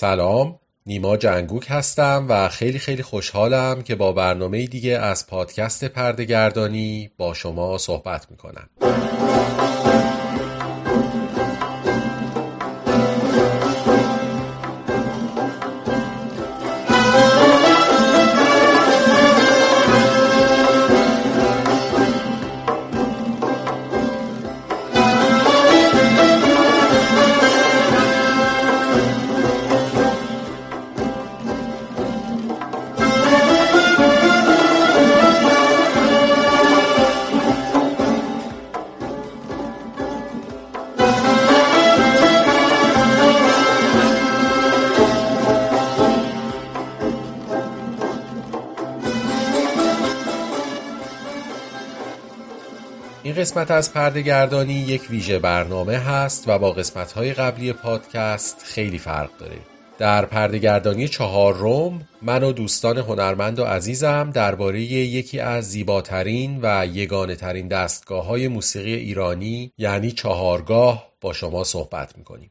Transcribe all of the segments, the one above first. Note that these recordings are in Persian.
سلام نیما جنگوک هستم و خیلی خیلی خوشحالم که با برنامه دیگه از پادکست پردگردانی با شما صحبت می‌کنم. قسمت از پردهگردانی یک ویژه برنامه هست و با قسمت های قبلی پادکست خیلی فرق داره. در پردهگردانی چهار روم من و دوستان هنرمند و عزیزم درباره یکی از زیباترین و یگانه ترین دستگاه های موسیقی ایرانی یعنی چهارگاه با شما صحبت می‌کنیم.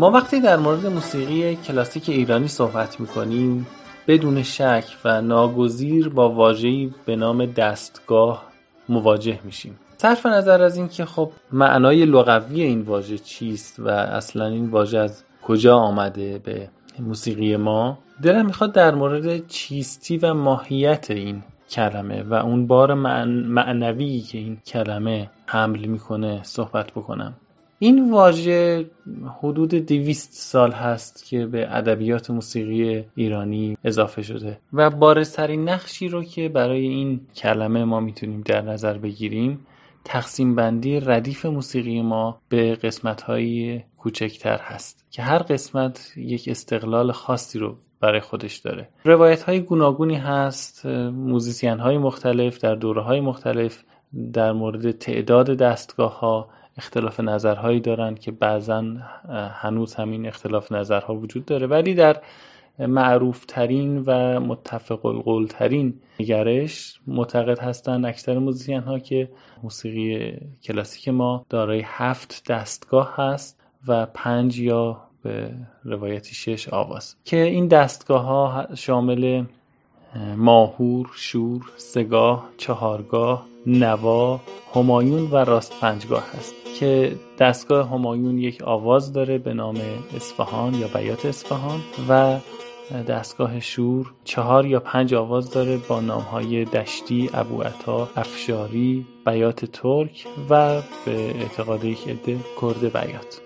ما وقتی در مورد موسیقی کلاسیک ایرانی صحبت می‌کنیم بدون شک و ناگزیر با واژه‌ای به نام دستگاه مواجه میشیم. صرف نظر از اینکه خب معنای لغوی این واژه چیست و اصلا این واژه از کجا آمده به موسیقی ما دلم می‌خواد در مورد چیستی و ماهیت این کلمه و اون بار معنوی که این کلمه حمل می‌کنه صحبت بکنم. این واژه حدود دویست سال هست که به ادبیات موسیقی ایرانی اضافه شده و بارزترین نقشی رو که برای این کلمه ما می‌تونیم در نظر بگیریم تقسیم بندی ردیف موسیقی ما به قسمت های کوچکتر هست که هر قسمت یک استقلال خاصی رو برای خودش داره. روایت های گوناگونی هست موزیسین های مختلف در دوره های مختلف در مورد تعداد دستگاه ها اختلاف نظرهایی دارند که بعضا هنوز همین اختلاف نظرها وجود داره. ولی در معروف ترین و متفق القول ترین نگرش معتقد هستند اکثر موزیسین ها که موسیقی کلاسیک ما دارای هفت دستگاه هست و پنج یا به روایتی شش آواز. که این دستگاه ها شامل ماهور، شور، سگاه، چهارگاه، نوا، همایون و راست پنجگاه هست که دستگاه همایون یک آواز داره به نام اصفهان یا بیات اصفهان و دستگاه شور چهار یا پنج آواز داره با نام های دشتی، ابو عطا، افشاری، بیات ترک و به اعتقاد یک عده کرد بیات.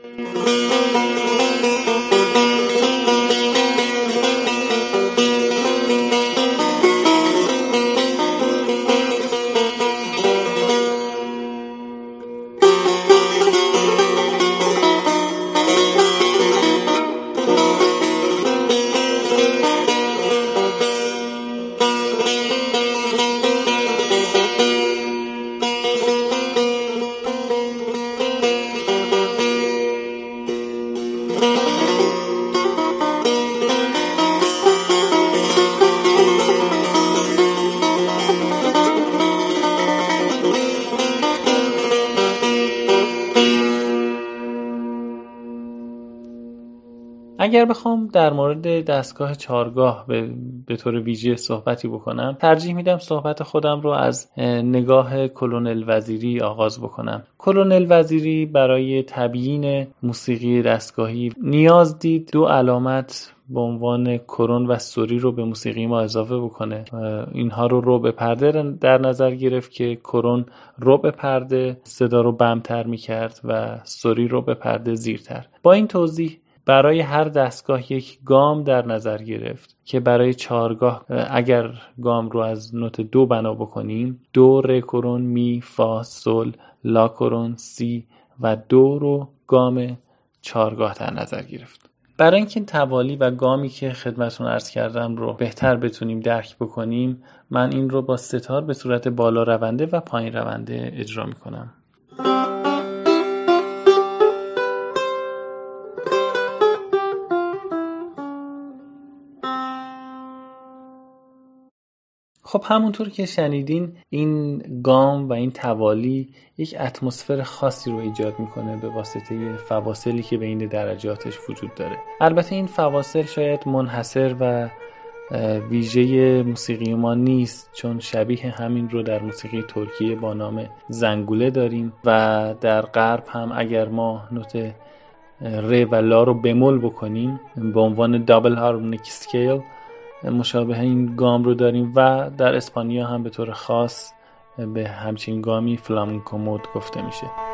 در مورد دستگاه چارگاه به, به طور ویژه صحبتی بکنم. ترجیح میدم صحبت خودم رو از نگاه کلونل وزیری آغاز بکنم. کلونل وزیری برای تبیین موسیقی دستگاهی نیاز دید دو علامت به عنوان کرون و سوری رو به موسیقی ما اضافه بکنه. اینها رو رو به پرده در نظر گرفت که کرون رو به پرده صدا رو بمتر می‌کرد و سوری رو به پرده زیرتر. با این توضیح برای هر دستگاه یک گام در نظر گرفت که برای چهارگاه اگر گام رو از نوت دو بنا بکنیم دو ر کرون می فا سل لا کرون سی و دو رو گام چهارگاه در نظر گرفت. برای اینکه توالی و گامی که خدمتون ارز کردم رو بهتر بتونیم درک بکنیم من این رو با ستار به صورت بالا رونده و پایین رونده اجرا می‌کنم. خب همونطور که شنیدین این گام و این توالی یک اتمسفر خاصی رو ایجاد می‌کنه به واسطه فواصلی که بین درجاتش وجود داره. البته این فواصل شاید منحصر و ویژه موسیقی ما نیست چون شبیه همین رو در موسیقی ترکیه با نام زنگوله داریم و در غرب هم اگر ما نوت ر و لا رو بمول بکنیم به عنوان دابل هارمونیک سکیل مشابه این گام رو داریم و در اسپانیا هم به طور خاص به همچین گامی فلامنکو مود گفته میشه.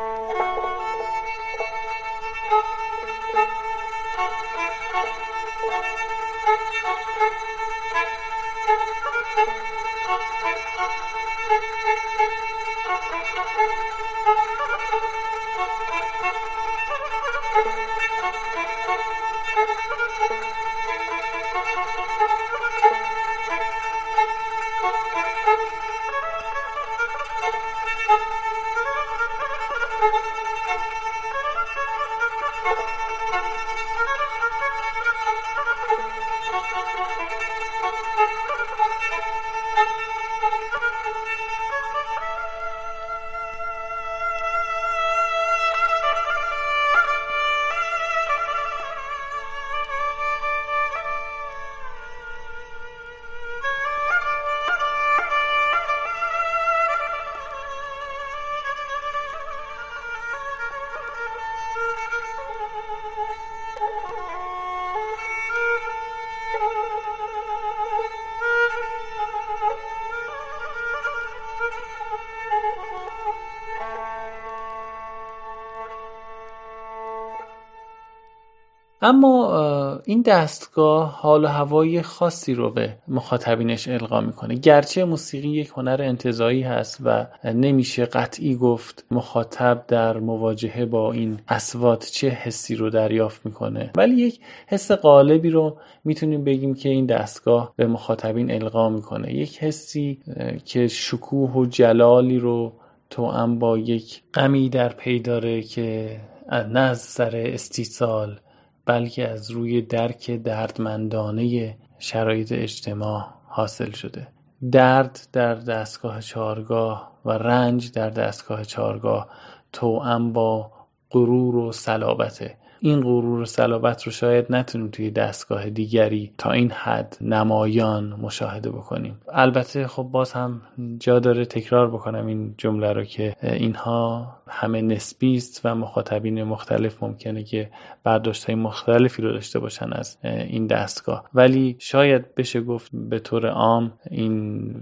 اما این دستگاه حال و هوای خاصی رو به مخاطبینش القا می‌کنه. گرچه موسیقی یک هنر انتظایی هست و نمیشه قطعی گفت مخاطب در مواجهه با این اسوات چه حسی رو دریافت می‌کنه. ولی یک حس غالبی رو می‌تونیم بگیم که این دستگاه به مخاطبین القا می‌کنه. یک حسی که شکوه و جلالی رو هم با یک غمی در پی داره که نه از سر استیصال بلکه از روی درک دردمندانه شرایط اجتماع حاصل شده. درد در دستگاه چارگاه و رنج در دستگاه چارگاه توأم با غرور و صلابته. این غرور و صلابت رو شاید نتونیم توی دستگاه دیگری تا این حد نمایان مشاهده بکنیم. البته خب باز هم جا داره تکرار بکنم این جمله رو که اینها همه نسبی است و مخاطبین مختلف ممکنه که برداشت های مختلفی رو داشته باشن از این دستگاه. ولی شاید بشه گفت به طور عام این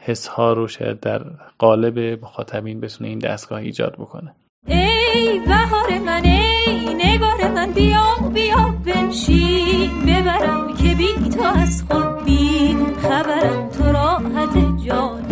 حس ها رو شاید در قالب مخاطبین بتونه این دستگاه ایجاد بکنه. ای بهار من ای نگار من بیا بیا بنشین. ببرم که بی تو از خود بی خبرم تو راحت جان.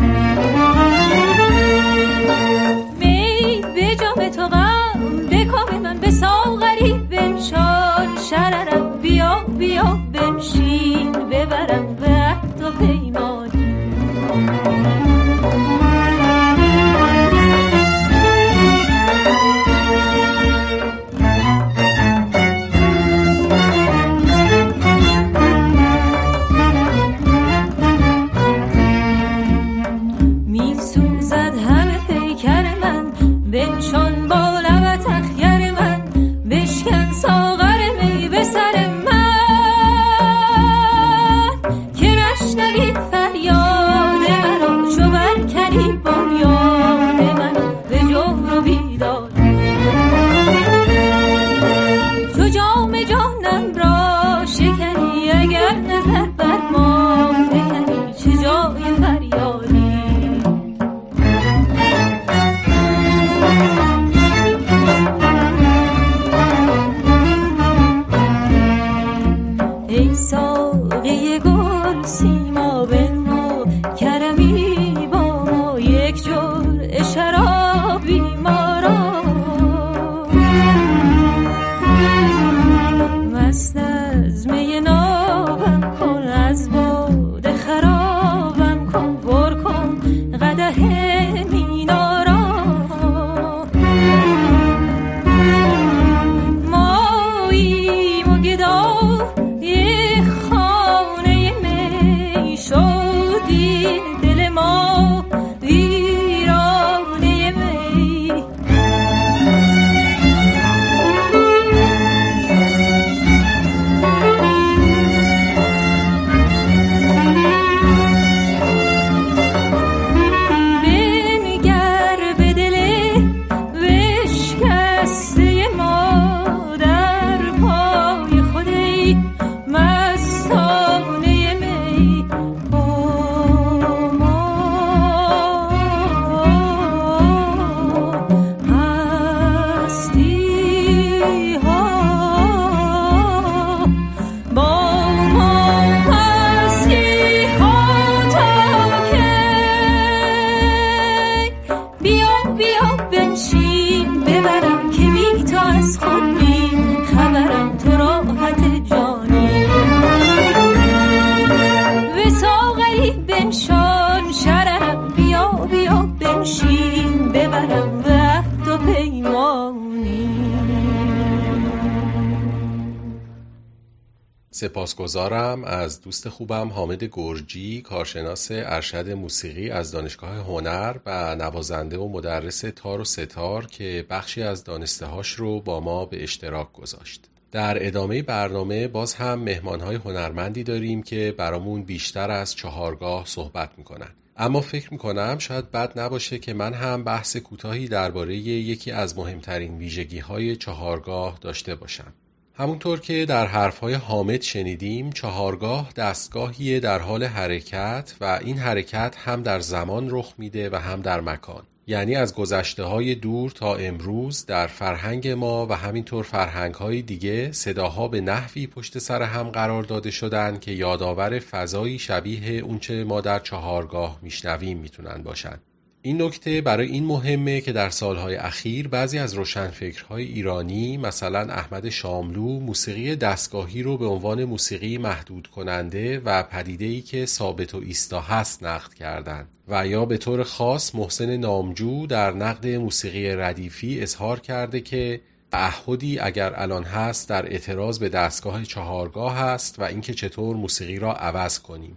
سپاسگزارم از دوست خوبم حامد گرجی کارشناس ارشد موسیقی از دانشگاه هنر و نوازنده و مدرس تار و ستار که بخشی از دانسته هاش رو با ما به اشتراک گذاشت. در ادامه برنامه باز هم مهمانهای هنرمندی داریم که برامون بیشتر از چهارگاه صحبت می‌کنن. اما فکر می‌کنم شاید بد نباشه که من هم بحث کوتاهی درباره یکی از مهمترین ویژگی های چهارگاه داشته باشم. همونطور که در حرفهای حامد شنیدیم چهارگاه دستگاهیه در حال حرکت و این حرکت هم در زمان رخ میده و هم در مکان. یعنی از گذشته های دور تا امروز در فرهنگ ما و همینطور فرهنگ های دیگه صداها به نحوی پشت سر هم قرار داده شدن که یادآور فضایی شبیه اونچه ما در چهارگاه میشنویم می‌تونن باشن. این نکته برای این مهمه که در سالهای اخیر بعضی از روشنفکرهای ایرانی مثلا احمد شاملو موسیقی دستگاهی رو به عنوان موسیقی محدود کننده و پدیده‌ای که ثابت و ایستا هست نقد کردند و یا به طور خاص محسن نامجو در نقد موسیقی ردیفی اظهار کرده که تعهدی اگر الان هست در اعتراض به دستگاه چهارگاه هست و اینکه چطور موسیقی را عوض کنیم.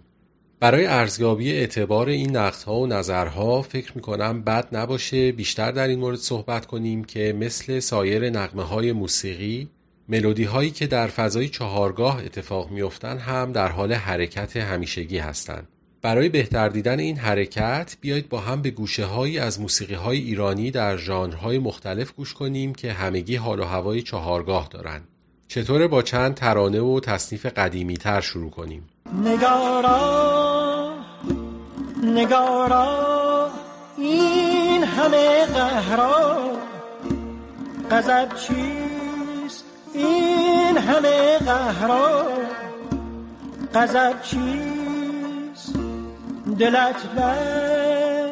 برای ارزیابی اعتبار این نقدها و نظرها فکر می‌کنم بد نباشه بیشتر در این مورد صحبت کنیم که مثل سایر نقمه های موسیقی ملودی هایی که در فضای چهارگاه اتفاق میافتند هم در حال حرکت همیشگی هستند. برای بهتر دیدن این حرکت بیایید با هم به گوشه هایی از موسیقی های ایرانی در ژانرهای مختلف گوش کنیم که همگی حال و هوای چهارگاه دارند. چطور با چند ترانه و تصنیف قدیمی تر شروع کنیم؟ نگارا نگارا این همه قهرا. غضب چیست؟ این همه قهرا. غضب چیست؟ دلت بر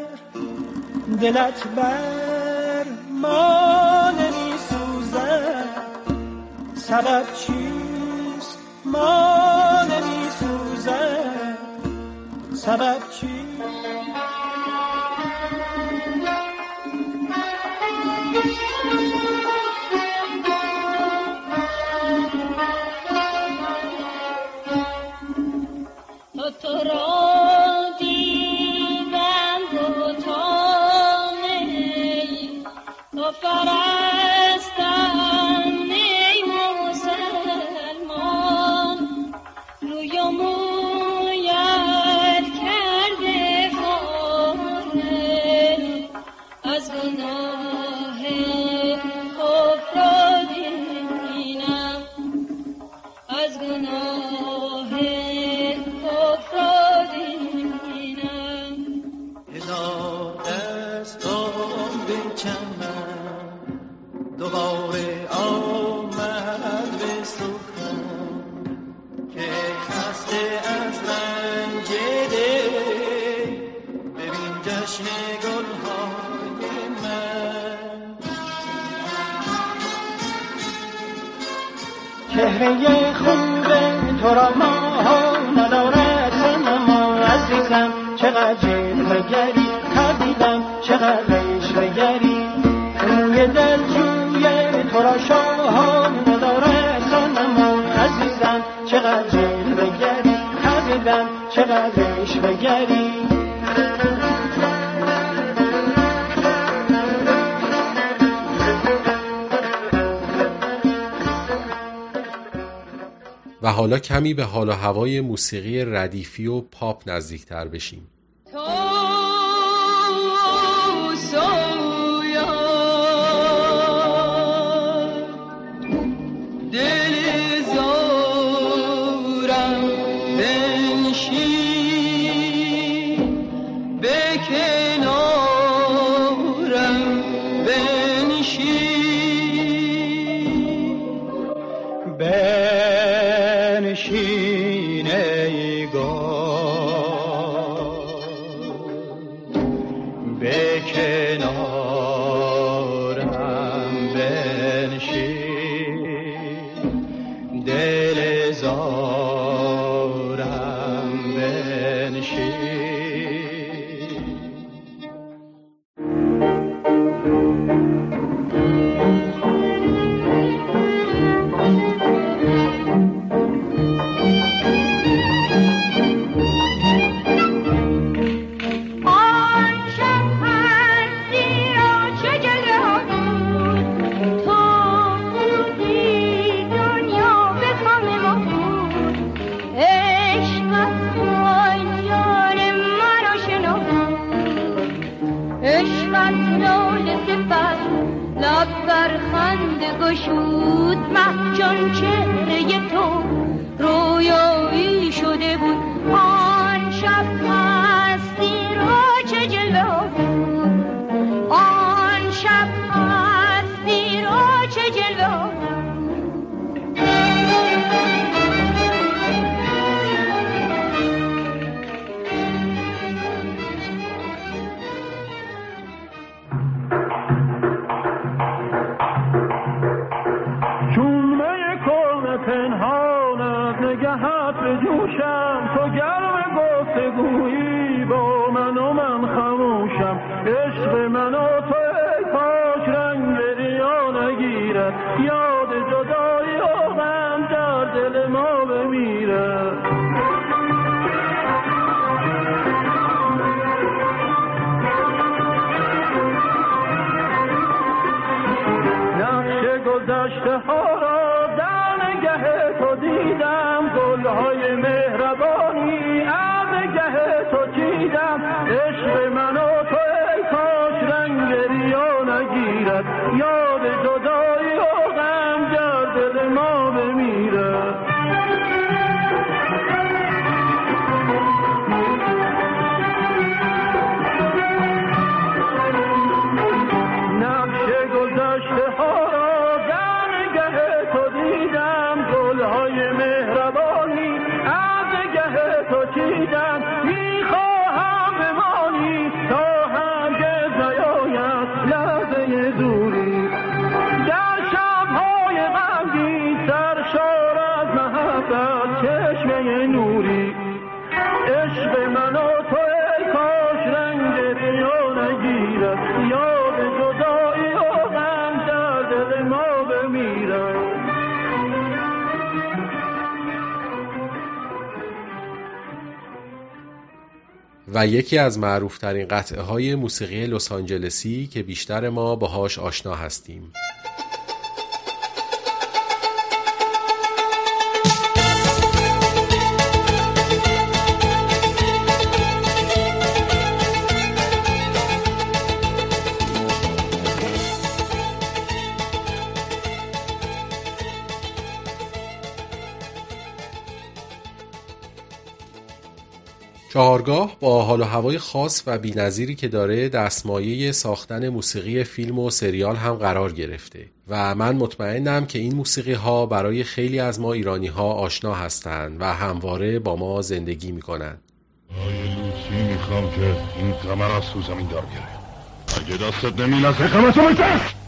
دلت بر ما نمی سوزد سبب چیست؟ ما نمی سوزد سبب چیست حالا کمی به حال و هوای موسیقی ردیفی و پاپ نزدیکتر بشیم. دل زورم بنشین. خموشم عشق من و تو پاک رنگ ریا نگیرد یاد جدایی و غم در دل ما و یکی از معروفترین قطعه های موسیقی لس آنجلسی که بیشتر ما باهاش آشنا هستیم. چهارگاه با حال و هوای خاص و بینظیری که داره دستمایه ساختن موسیقی فیلم و سریال هم قرار گرفته و من مطمئنم که این موسیقی ها برای خیلی از ما ایرانی ها آشنا هستند و همواره با ما زندگی آیه لوسی می‌خوام که این قمر از تو زمین دار بیاره. اگه دستت نمیلزه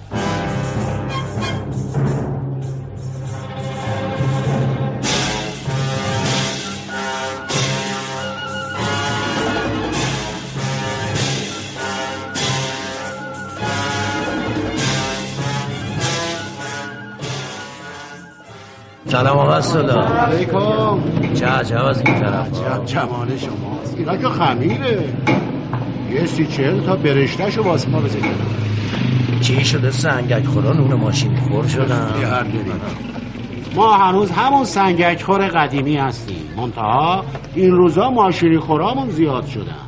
سلام آقا سلام علیکم. چه عجب از این طرف عجب جمال شماست اینا که خمیره. یه سی چهل تا برشتشو واسه ما بذاری چی شده سنگک خورا؟ نون ماشین خور شدم ما هنوز همون سنگک خور قدیمی هستیم. منتها این روزا ماشینی خورامون زیاد شدن.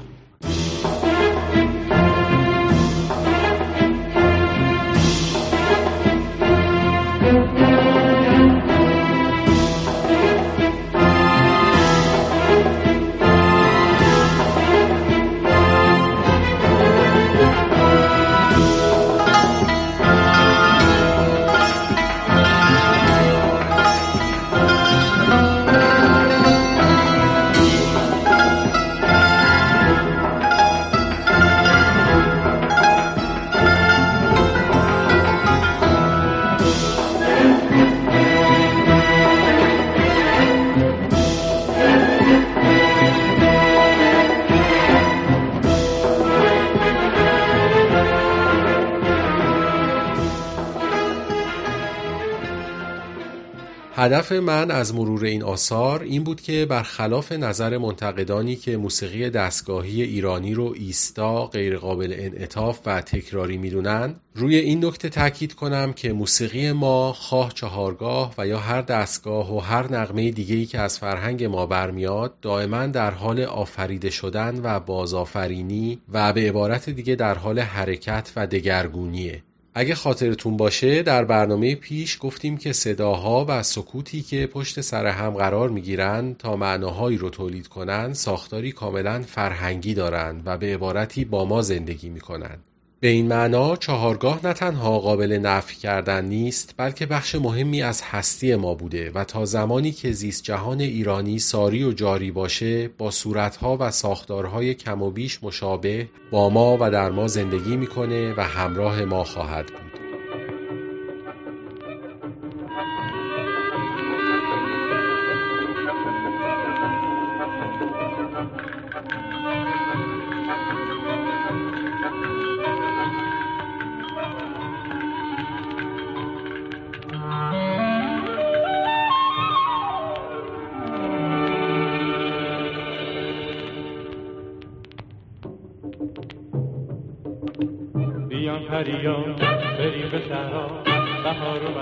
هدف من از مرور این آثار این بود که برخلاف نظر منتقدانی که موسیقی دستگاهی ایرانی رو ایستا، غیرقابل انعطاف و تکراری می‌دونن روی این نکته تاکید کنم که موسیقی ما خواه چهارگاه و یا هر دستگاه و هر نغمه دیگه‌ای که از فرهنگ ما برمیاد دائما در حال آفریده شدن و بازآفرینی و به عبارت دیگه در حال حرکت و دگرگونیه. اگه خاطرتون باشه در برنامه پیش گفتیم که صداها و سکوتی که پشت سر هم قرار می‌گیرن تا معناهایی رو تولید کنن ساختاری کاملا فرهنگی دارند و به عبارتی با ما زندگی می‌کنن. به این معنا چهارگاه نه تنها قابل نفی کردن نیست بلکه بخش مهمی از هستی ما بوده و تا زمانی که زیست جهان ایرانی ساری و جاری باشه با صورتها و ساختارهای کم و بیش مشابه با ما و در ما زندگی می‌کنه و همراه ما خواهد بود.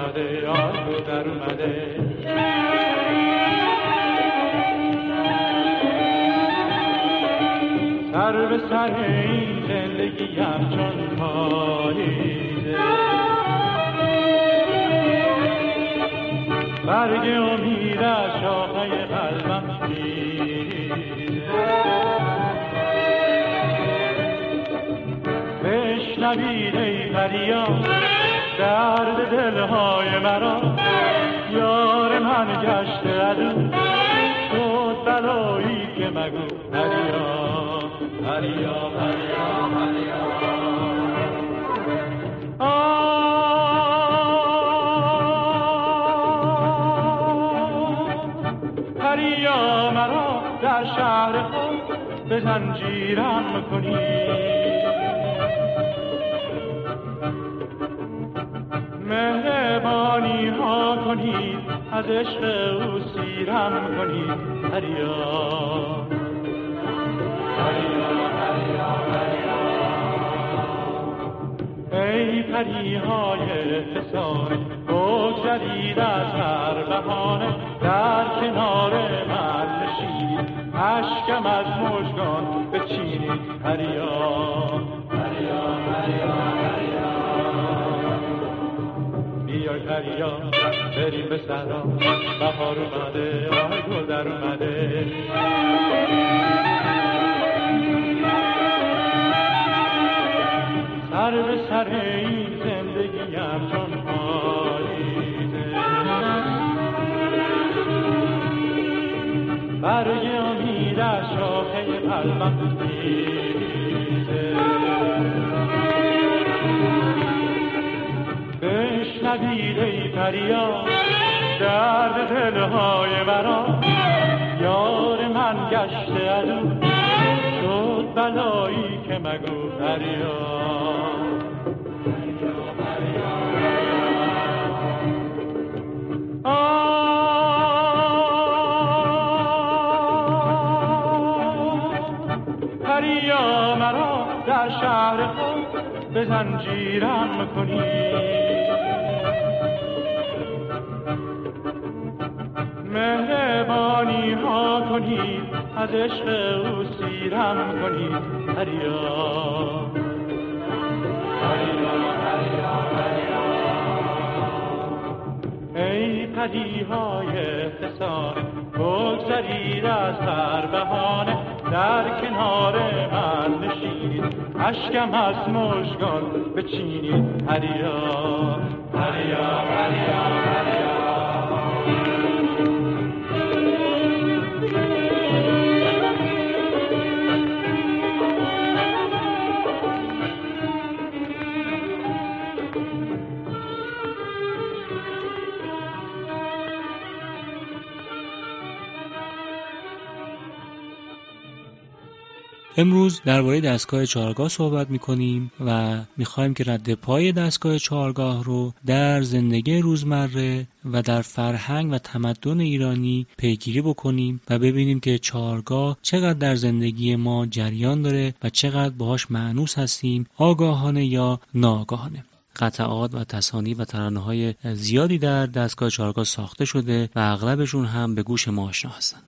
اومده آرزو در اومده. سر به سر این زندگی چون پاییزه. برگ امید از شاخه قلبم بشنوید ای فریاد. درد دلهای مرا. یار من گشته عدو شد بلایی که مگو. پریا پریا پریا پریا مرا در شهر خود به زنجیرم کنید کنید از عشق او سیرم کنید هریا ای پری های فسانه بگذرید از هر بهانه در کنار من نشینید اشکم از مژگان بچینید هریا هریا هریا هریا بیای پریا بریم به سرا بهار اومده آه گل در اومده. سر به سر این زندگیم چون پاییزه برگ امید از شاخه قلبم میریزه بشنوید ای فریاد درد دلهای مرا. یار من گشته عدو شد بلایی که مگو فریاد. پریا مرا در شهر خود به زنجیرم کنید کنید از عشق او سیرم کنید هریا ای پدی های فسانه بگذرید از هر بهانه در کنار من نشینید اشکم از مژگان بچینید هریا هریا هریا هریا امروز درباره دستگاه چهارگاه صحبت می‌کنیم و می‌خوایم که رد پای دستگاه چهارگاه رو در زندگی روزمره و در فرهنگ و تمدن ایرانی پیگیری بکنیم و ببینیم که چهارگاه چقدر در زندگی ما جریان داره و چقدر باهاش معنوس هستیم آگاهانه یا ناآگاهانه. قطعات و تصانی و ترانه های زیادی در دستگاه چهارگاه ساخته شده و اغلبشون هم به گوش ما آشنا هستن.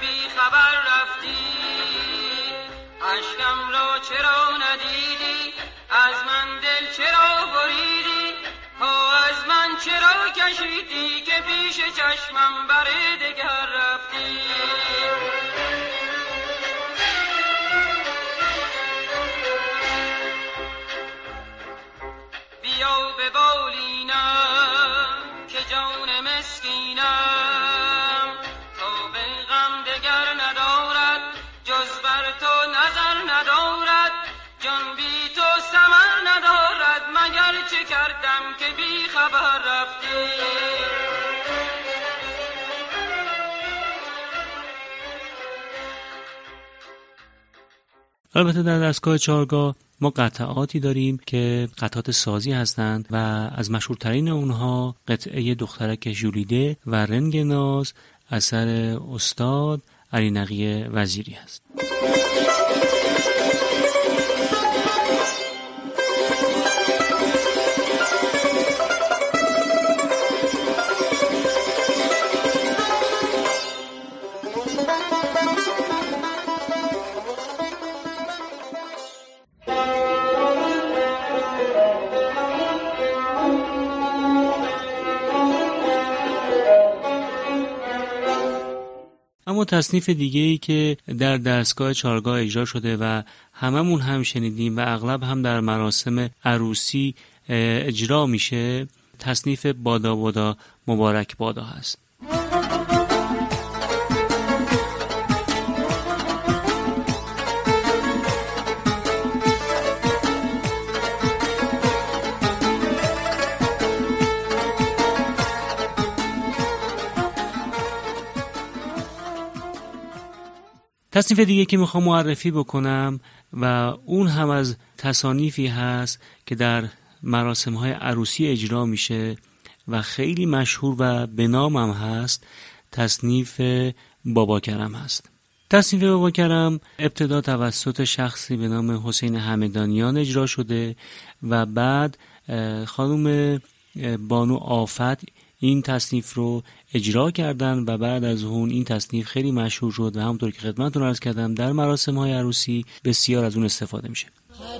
بی خبر رفتی؟ اشکم را چرا ندیدی؟ از من دل چرا بریدی؟ ها از من چرا کشیدی که پیش چشمم بر دگر رفتی؟ البته در دستگاه چارگاه ما قطعاتی داریم که قطعات سازی هستند و از مشهورترین اونها قطعه دخترک ژولیده و رنگ ناز اثر استاد علی نقی وزیری است اما تصنیف دیگه ای که در دستگاه چارگاه اجرا شده و هممون هم شنیدیم و اغلب هم در مراسم عروسی اجرا میشه تصنیف بادا بادا مبارک بادا هست تصنیف دیگه که می‌خوام معرفی بکنم و اون هم از تصانیفی هست که در مراسم های عروسی اجرا میشه و خیلی مشهور و به نامم هست تصنیف بابا کرم هست. تصنیف بابا کرم ابتدا توسط شخصی به نام حسین همدانیان اجرا شده و بعد خانم بانو آفت این تصنیف رو اجرا کردن و بعد از اون این تصنیف خیلی مشهور شد و همونطور که خدمتتون عرض کردم در مراسم های عروسی بسیار از اون استفاده میشه. هر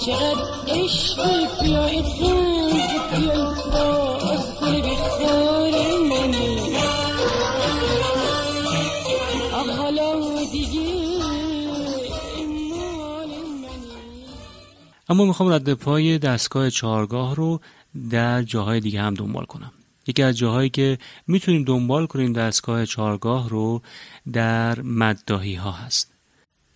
چقدر اما می‌خوام رد پای دستگاه چهارگاه رو در جاهای دیگه هم دنبال کنم. یکی از جاهایی که می‌تونیم دنبال کنیم دستگاه چهارگاه رو در مدداهی ها هست.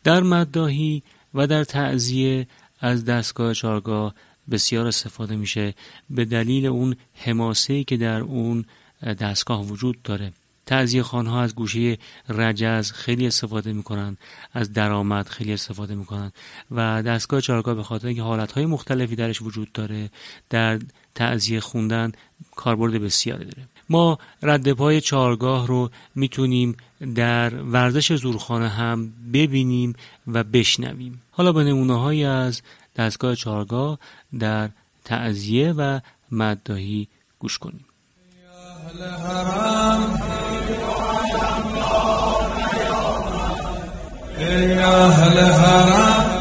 در مدداهی و در تعذیه از دستگاه چهارگاه بسیار استفاده میشه به دلیل اون حماسه که در اون دستگاه وجود داره. تعذیه خانها از گوشه رجز خیلی استفاده می‌کنن از درآمد خیلی استفاده می‌کنن و دستگاه چهارگاه به خاطر اینکه حالتهای مختلفی درش وجود داره در تعذیه خوندن کاربرد بسیاری داره. ما رد پای چهارگاه رو می‌تونیم در ورزش زورخانه هم ببینیم و بشنویم. حالا به نمونه از دستگاه چهارگاه در تعذیه و مدداهی گوش کنیم. ای اهل حرم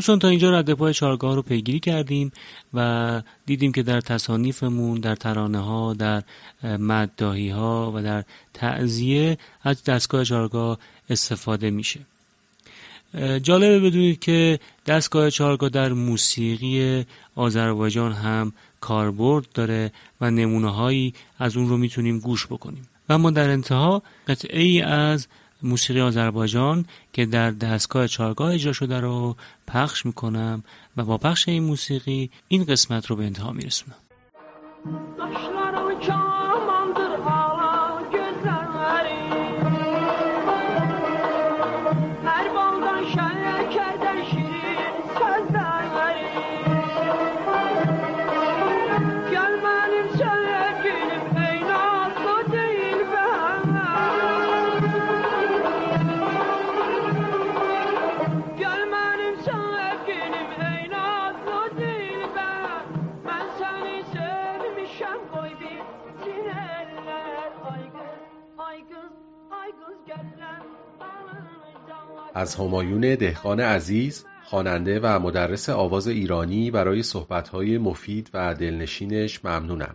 دوستان تا اینجا رد پای چارگاه رو پیگیری کردیم و دیدیم که در تصانیفمون در ترانه ها در مدداهی ها و در تعذیه از دستگاه چارگاه استفاده میشه. جالبه بدونید که دستگاه چارگاه در موسیقی آذربایجان هم کاربرد داره و نمونه هایی از اون رو می‌تونیم گوش بکنیم. و ما در انتها قطعه ای از موسیقی آذربایجان که در دستگاه چارگاه اجرا شده رو پخش می‌کنم و با پخش این موسیقی این قسمت رو به انتها میرسونم. از همایون دهقان عزیز خواننده و مدرس آواز ایرانی برای صحبت‌های مفید و دلنشینش ممنونم.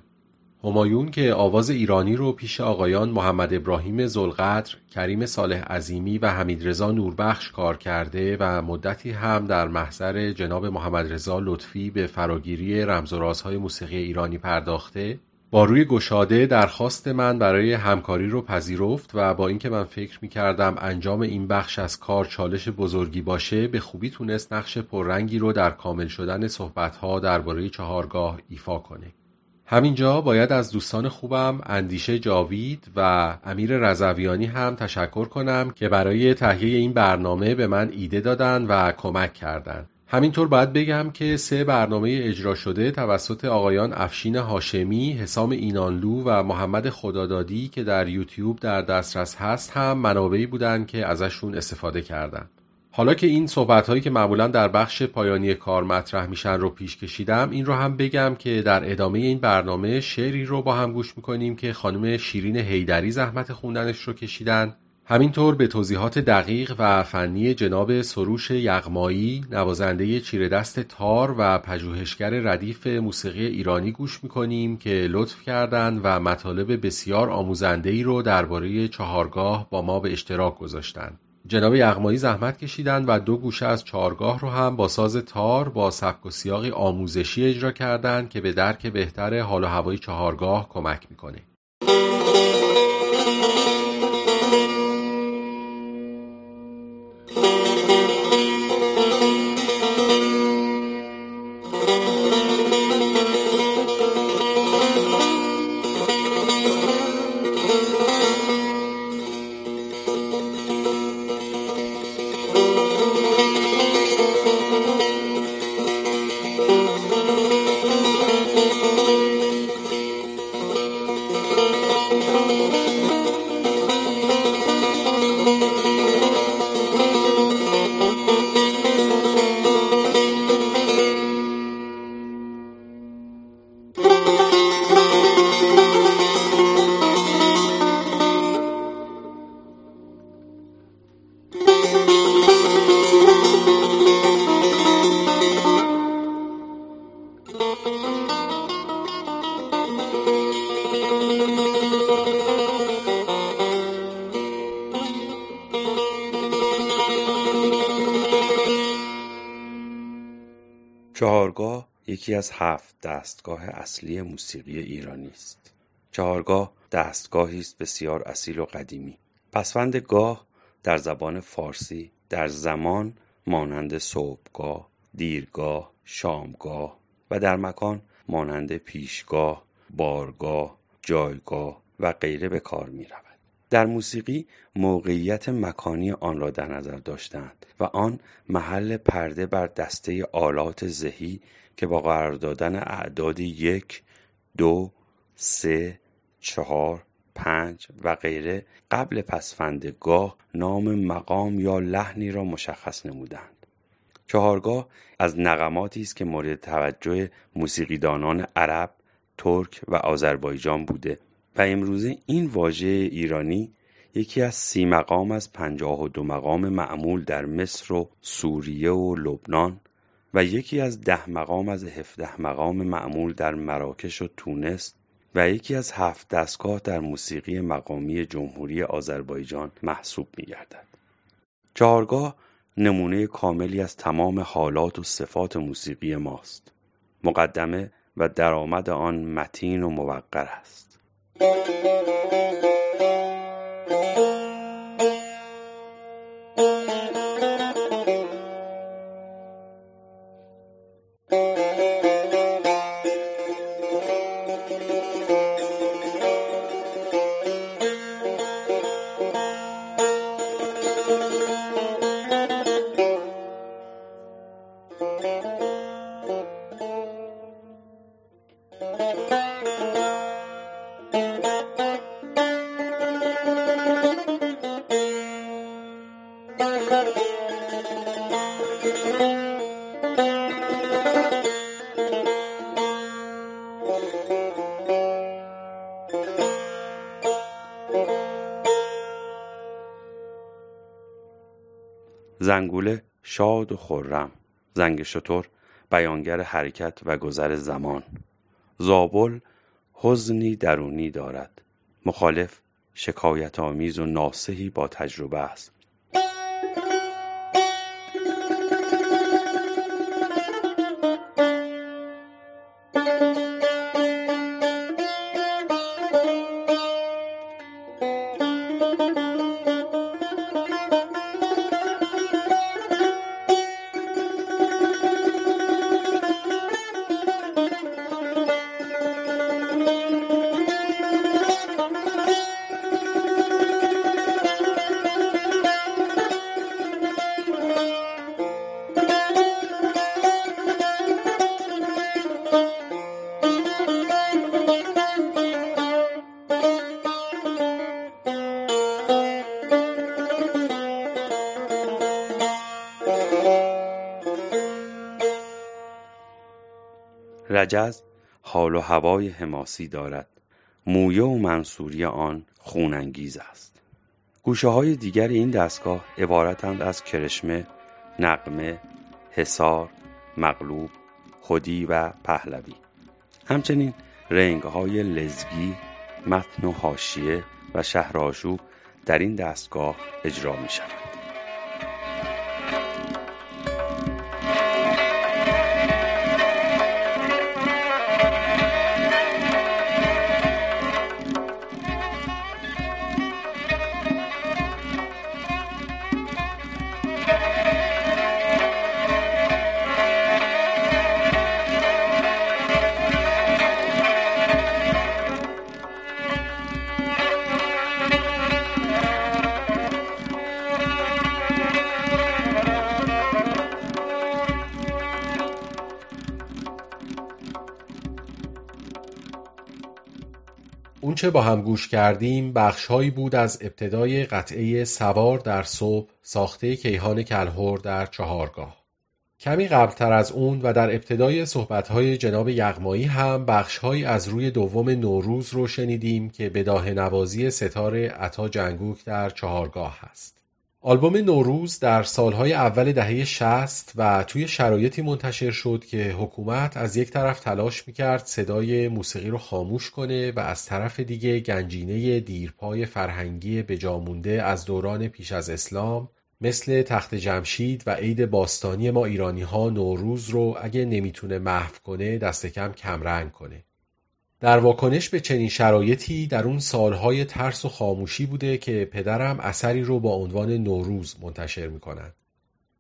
همایون که آواز ایرانی رو پیش آقایان محمد ابراهیم زلقدر، کریم صالح عظیمی و حمیدرضا نوربخش کار کرده و مدتی هم در محضر جناب محمد رضا لطفی به فراگیری رمز و رازهای موسیقی ایرانی پرداخته با روی گشاده درخواست من برای همکاری رو پذیرفت و با اینکه من فکر می کردم انجام این بخش از کار چالش بزرگی باشه به خوبی تونست نقش پررنگی رو در کامل شدن صحبتها درباره چهارگاه ایفا کنه. همینجا باید از دوستان خوبم اندیشه جاوید و امیر رضویانی هم تشکر کنم که برای تهیه این برنامه به من ایده دادن و کمک کردند. همینطور باید بگم که سه برنامه اجرا شده توسط آقایان افشین هاشمی، حسام اینانلو و محمد خدادادی که در یوتیوب در دسترس هست هم منابعی بودن که ازشون استفاده کردم. حالا که این صحبت هایی که معمولا در بخش پایانی کار مطرح میشن رو پیش کشیدم این رو هم بگم که در ادامه این برنامه شعری رو با هم گوش می‌کنیم که خانم شیرین هیدری زحمت خوندنش رو کشیدن همینطور به توضیحات دقیق و فنی جناب سروش یغمایی نوازنده چیردست تار و پژوهشگر ردیف موسیقی ایرانی گوش می‌کنیم که لطف کردند و مطالب بسیار آموزنده ای رو درباره چهارگاه با ما به اشتراک گذاشتند. جناب یغمایی زحمت کشیدند و دو گوشه از چهارگاه رو هم با ساز تار با سبک و سیاقی آموزشی اجرا کردند که به درک بهتر حال و هوای چهارگاه کمک می‌کنه. چهارگاه یکی از هفت دستگاه اصلی موسیقی ایرانی است. چهارگاه دستگاهی است بسیار اصیل و قدیمی. پسوند گاه در زبان فارسی در زمان مانند صبحگاه، دیرگاه، شامگاه و در مکان مانند پیشگاه، بارگاه، جایگاه و غیره به کار می رود. در موسیقی موقعیت مکانی آن را در نظر داشتند و آن محل پرده بر دسته آلات ذهی که با قرار دادن اعداد یک، دو، سه، چهار، پنج و غیره قبل پسفندگاه نام مقام یا لحنی را مشخص نمودند. چهارگاه از نغماتی است که مورد توجه موسیقیدانان عرب، ترک و آذربایجان بوده و امروزه این واژه ایرانی یکی از سی مقام از پنجاه و دو مقام معمول در مصر و سوریه و لبنان و یکی از ده مقام از هفده مقام معمول در مراکش و تونس و یکی از هفت دستگاه در موسیقی مقامی جمهوری آذربایجان محسوب می گردد. چهارگاه نمونه کاملی از تمام حالات و صفات موسیقی ماست. مقدمه و درآمد آن متین و موقر است Thank you. زنگوله شاد و خرم. زنگ شتر بیانگر حرکت و گذر زمان. زابل حزنی درونی دارد. مخالف شکایت آمیز و ناسحی با تجربه است. رجز حال و هوای حماسی دارد. مویه و منصوری آن خونانگیز است. گوشه های دیگر این دستگاه عبارتند از کرشمه، نقمه، حصار، مغلوب، خودی و پهلوی. همچنین رنگ های لزگی، متن و حاشیه و شهرآشوب در این دستگاه اجرا می شود. اونچه با هم گوش کردیم بخشهایی بود از ابتدای قطعه سوار در صبح ساخته کیهان کلهور در چهارگاه. کمی قبلتر از اون و در ابتدای صحبتهای جناب یغمایی هم بخشهایی از روی دوم نوروز رو شنیدیم که بداه نوازی ستاره عطا جنگوک در چهارگاه هست. آلبوم نوروز در سالهای اول دهه شست و توی شرایطی منتشر شد که حکومت از یک طرف تلاش می‌کرد صدای موسیقی رو خاموش کنه و از طرف دیگه گنجینه دیرپای فرهنگی بجامونده از دوران پیش از اسلام مثل تخت جمشید و عید باستانی ما ایرانی ها نوروز رو اگه نمی‌تونه محو کنه دست کم کمرنگ کنه. در واکنش به چنین شرایطی در اون سالهای ترس و خاموشی بوده که پدرم اثری رو با عنوان نوروز منتشر می‌کنن.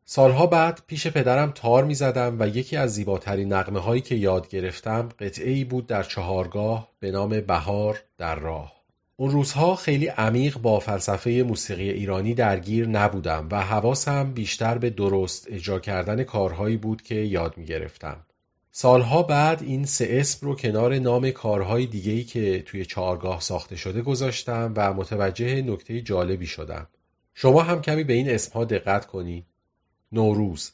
سالها بعد پیش پدرم تار می‌زدم و یکی از زیباترین نقمه هایی که یاد گرفتم قطعه بود در چهارگاه به نام بهار در راه. اون روزها خیلی عمیق با فلسفه موسیقی ایرانی درگیر نبودم و حواسم بیشتر به درست اجرا کردن کارهایی بود که یاد می گرفتم. سالها بعد این سه اسم رو کنار نام کارهای دیگهی که توی چهارگاه ساخته شده گذاشتم و متوجه نکته جالبی شدم. شما هم کمی به این اسمها دقت کنید. نوروز،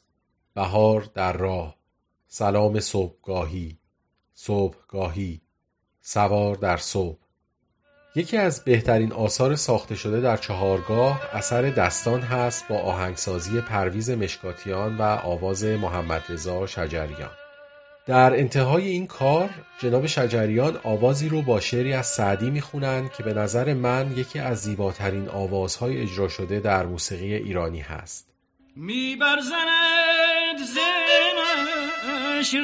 بهار در راه، سلام صبحگاهی، صبحگاهی، سوار در صبح. یکی از بهترین آثار ساخته شده در چهارگاه اثر دستان هست با آهنگسازی پرویز مشکاتیان و آواز محمد رضا شجریان. در انتهای این کار جناب شجریان آوازی رو با شعری از سعدی می‌خونند که به نظر من یکی از زیباترین آوازهای اجرا شده در موسیقی ایرانی هست. میبرزند زنش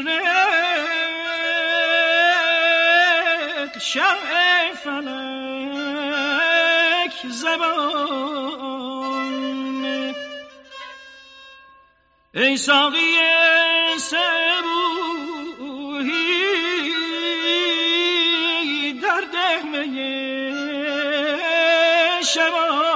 شمع فلک زبان. ای ساقی سبوهی شبانه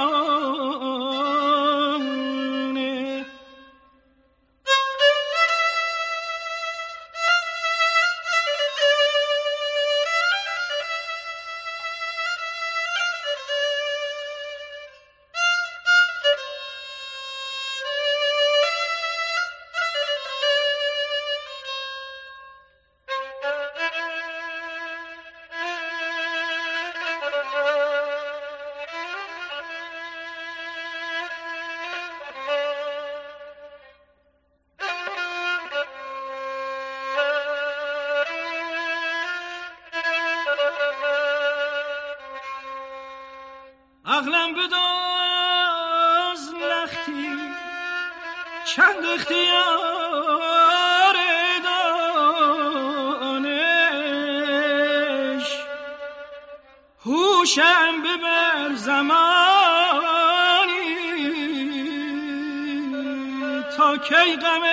بداز لختی چند اختیار دانش. هوشم ببر زمانی تا کی غم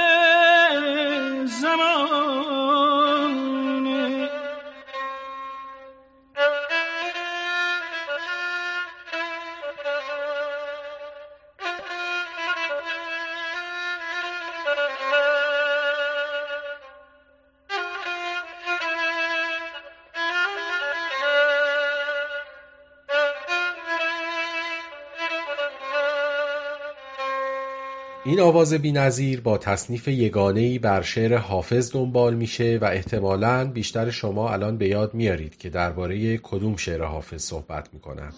این آواز بینظیر با تصنیف یگانه‌ای بر شعر حافظ دنبال میشه و احتمالاً بیشتر شما الان به یاد میارید که درباره کدوم شعر حافظ صحبت می‌کنم.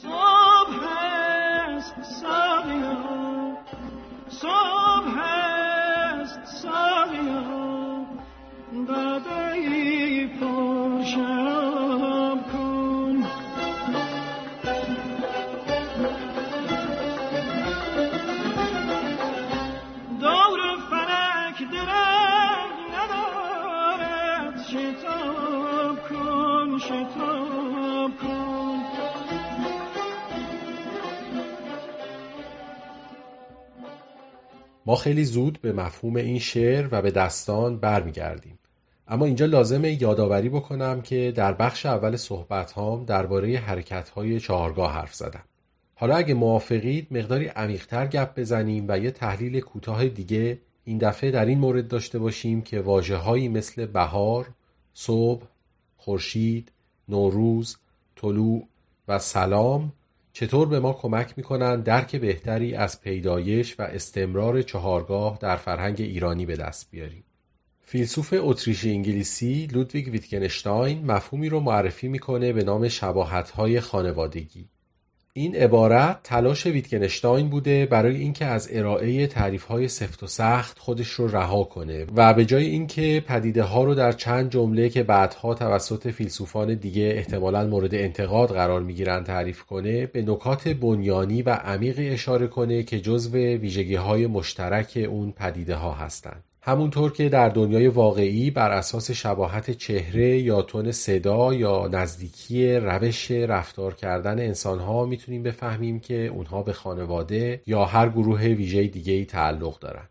ما خیلی زود به مفهوم این شعر و به دستان برمیگردیم. اما اینجا لازمه یادآوری بکنم که در بخش اول صحبت هام درباره حرکت های چهارگاه حرف زدم. حالا اگه موافقید مقداری عمیقتر گپ بزنیم و یه تحلیل کوتاه دیگه این دفعه در این مورد داشته باشیم که واژه‌هایی مثل بهار، صبح، خورشید، نوروز، طلوع و سلام چطور به ما کمک می‌کنن درک بهتری از پیدایش و استمرار چهارگاه در فرهنگ ایرانی به دست بیاریم. فیلسوف اتریشی انگلیسی لودویگ ویتگنشتاین مفهومی رو معرفی می‌کنه به نام شباهت‌های خانوادگی. این عبارت تلاش ویتگنشتاین بوده برای اینکه از ارائه تعریف‌های سفت و سخت خودش رو رها کنه و به جای اینکه پدیده ها رو در چند جمله که بعدها توسط فیلسوفان دیگه احتمالاً مورد انتقاد قرار می‌گیرن تعریف کنه به نکات بنیانی و عمیقی اشاره کنه که جزو ویژگی‌های مشترک اون پدیده ها هستند. همونطور که در دنیای واقعی بر اساس شباهت چهره یا تون صدا یا نزدیکی روش رفتار کردن انسانها می‌تونیم بفهمیم که اونها به خانواده یا هر گروه ویژه دیگه ای تعلق دارن.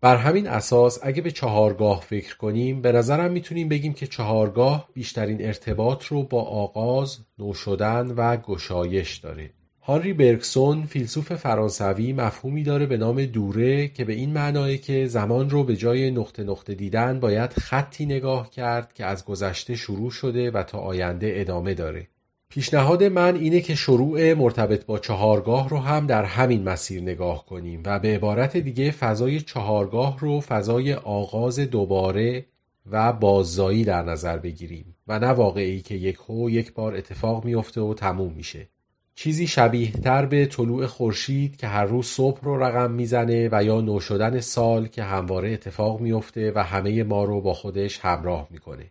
بر همین اساس اگه به چهارگاه فکر کنیم به نظرم می‌تونیم بگیم که چهارگاه بیشترین ارتباط رو با آغاز، نو شدن و گشایش داره. هانری برکسون فیلسوف فرانسوی مفهومی داره به نام دوره که به این معناه که زمان رو به جای نقطه نقطه دیدن باید خطی نگاه کرد که از گذشته شروع شده و تا آینده ادامه داره. پیشنهاد من اینه که شروع مرتبط با چهارگاه رو هم در همین مسیر نگاه کنیم و به عبارت دیگه فضای چهارگاه رو فضای آغاز دوباره و باززایی در نظر بگیریم و نه واقعی که یک هو یک بار اتفاق میفته و تموم میشه. چیزی شبیه تر به طلوع خورشید که هر روز صبح رو رقم می‌زنه و یا نو شدن سال که همواره اتفاق میفته و همه ما رو با خودش همراه می‌کنه.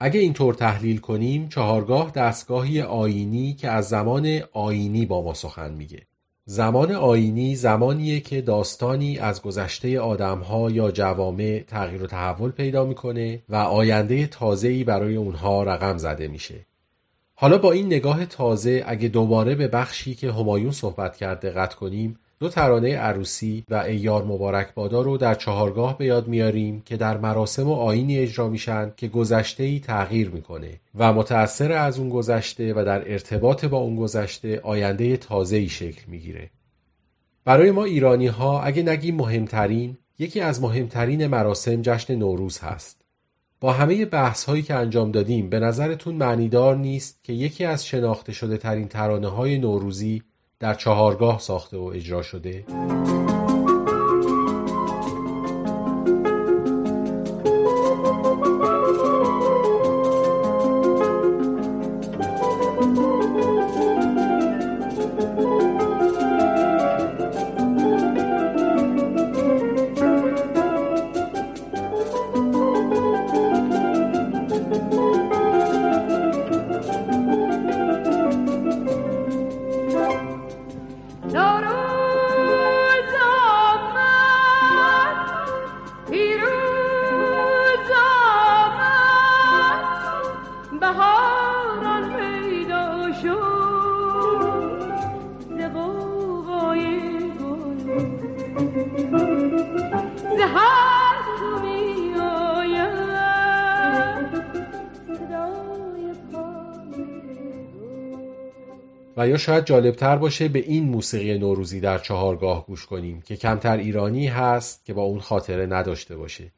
اگه اینطور تحلیل کنیم چهارگاه دستگاهی آینی که از زمان آینی با ما سخن میگه. زمان آینی زمانیه که داستانی از گذشته آدمها یا جوامع تغییر و تحول پیدا می‌کنه و آینده تازه‌ای برای اونها رقم زده میشه. حالا با این نگاه تازه اگه دوباره به بخشی که همایون صحبت کرد دقت کنیم دو ترانه عروسی و ایار مبارک بادا رو در چهارگاه به یاد میاریم که در مراسم و آینی اجرا میشن که گذشته ای تغییر می‌کنه و متأثر از اون گذشته و در ارتباط با اون گذشته آینده تازه ای شکل می‌گیره. برای ما ایرانی ها اگه نگیم مهمترین یکی از مهمترین مراسم جشن نوروز هست. با همه بحث هایی که انجام دادیم به نظرتون معنیدار نیست که یکی از شناخته شده ترین ترانه های نوروزی در چهارگاه ساخته و اجرا شده؟ و یا شاید جالبتر باشه به این موسیقی نوروزی در چهارگاه گوش کنیم که کمتر ایرانی هست که با اون خاطره نداشته باشه.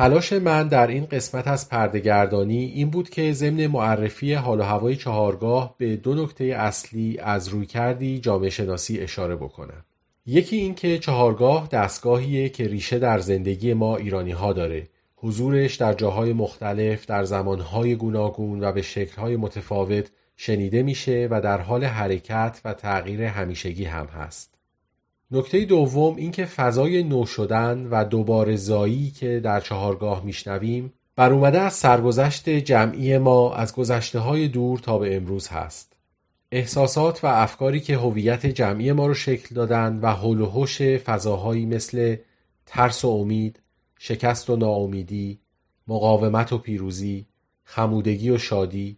تلاش من در این قسمت از پردهگردانی این بود که ضمن معرفی حال و هوای چهارگاه به دو نکته اصلی از روی کردی جامعه شناسی اشاره بکنم. یکی این که چهارگاه دستگاهیه که ریشه در زندگی ما ایرانی ها داره. حضورش در جاهای مختلف در زمانهای گوناگون و به شکلهای متفاوت شنیده میشه و در حال حرکت و تغییر همیشگی هم هست. نکته دوم اینکه فضای نو شدن و دوباره زایی که در چهارگاه میشنویم بر اومده از سرگذشت جمعی ما از گذشته های دور تا به امروز هست. احساسات و افکاری که هویت جمعی ما رو شکل دادن و حول و حوش فضاهایی مثل ترس و امید، شکست و ناامیدی، مقاومت و پیروزی، خمودگی و شادی،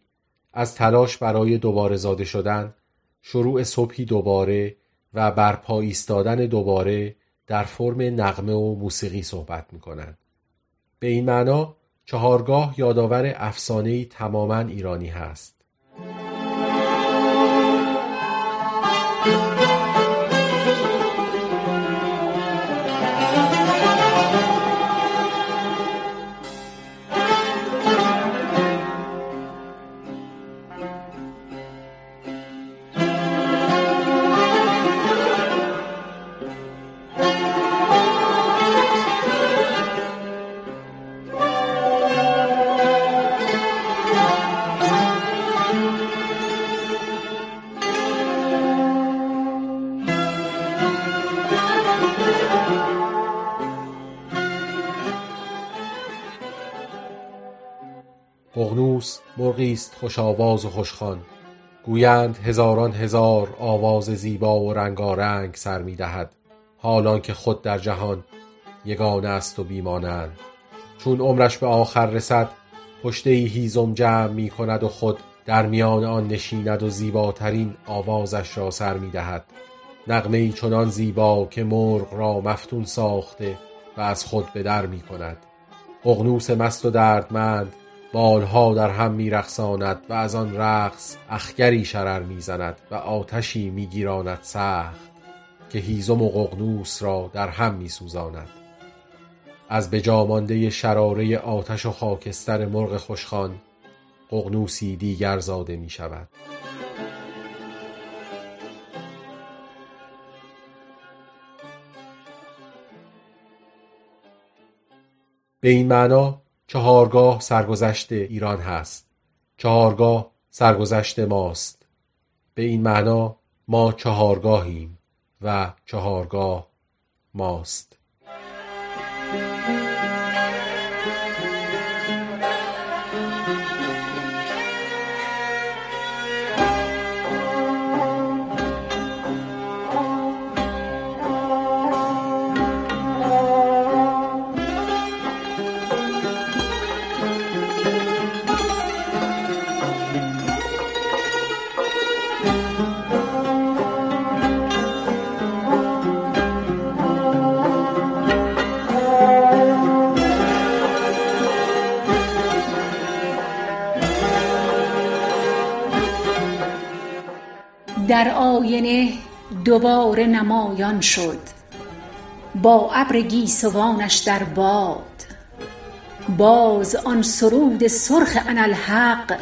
از تلاش برای دوباره زاده شدن، شروع صبحی دوباره و برپا ایستادن دوباره در فرم نغمه و موسیقی صحبت می‌کنند. به این معنا چهارگاه یادآور افسانه‌ای تماما ایرانی هست. مرغی است خوش آواز و خوشخوان گویند هزاران هزار آواز زیبا و رنگارنگ سر می دهد. حالان که خود در جهان یگانه است و بیمانند. چون عمرش به آخر رسد پشته هیزم جمع می کند و خود در میان آن نشیند و زیباترین آوازش را سر می دهد. نغمه ای چنان زیبا که مرغ را مفتون ساخته و از خود به در می کند. ققنوس مست و دردمند بالها در هم میرقصاند و از آن رقص اخگری شرر می‌زند و آتشی میگیراند سخت که هیزم و ققنوس را در هم میسوزاند از بجا مانده شراره آتش و خاکستر مرغ خوشخوان ققنوسی دیگر زاده می شود. به این معنا چهارگاه سرگذشت ایران هست. چهارگاه سرگذشت ماست. به این معنا ما چهارگاهیم و چهارگاه ماست. در آینه دوباره نمایان شد. با ابر گیسوانش در باد. باز آن سرود سرخ اناالحق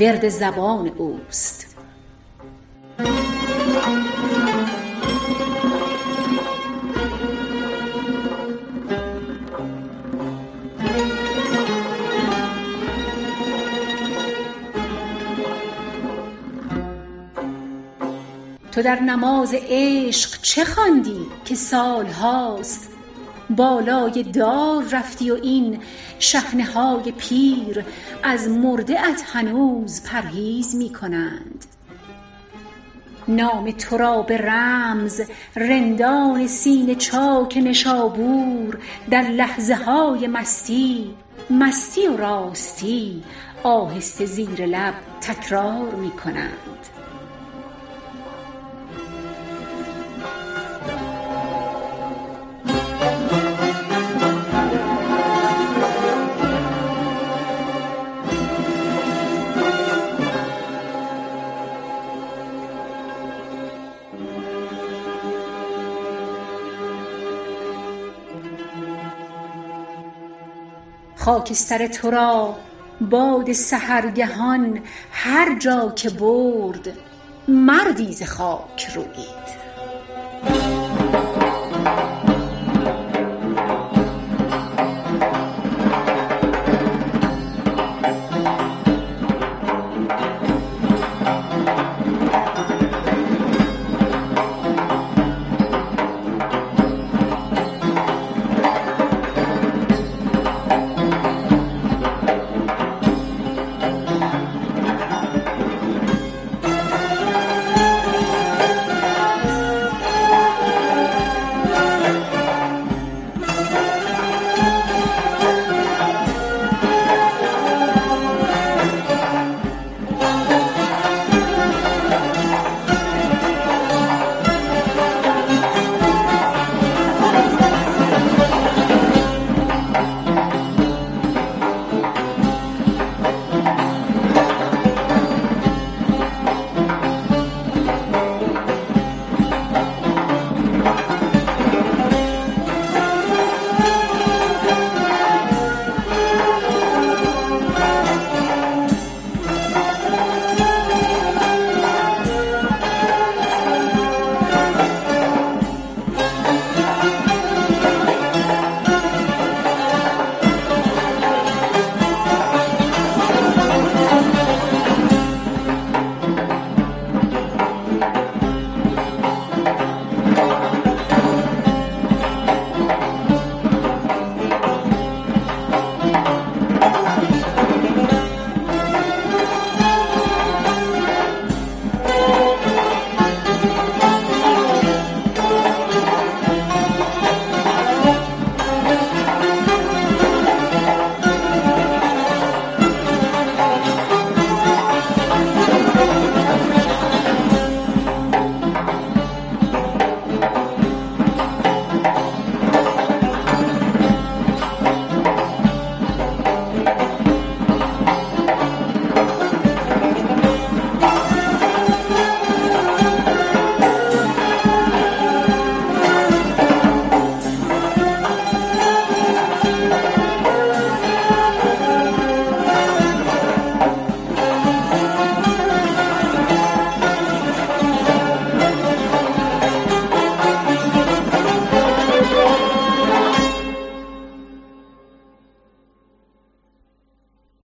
ورد زبان اوست. تو در نماز عشق چه خواندی که سال هاست؟ بالای دار رفتی و این شحنه های پیر از مرده ات هنوز پرهیز می کنند نام تو را به رمز رندان سینه چاک نشابور در لحظه های مستی مستی و راستی آهسته زیر لب تکرار می کنند خاکستر تو را باد سحرگهان هر جا که برد مردی ز خاک رویید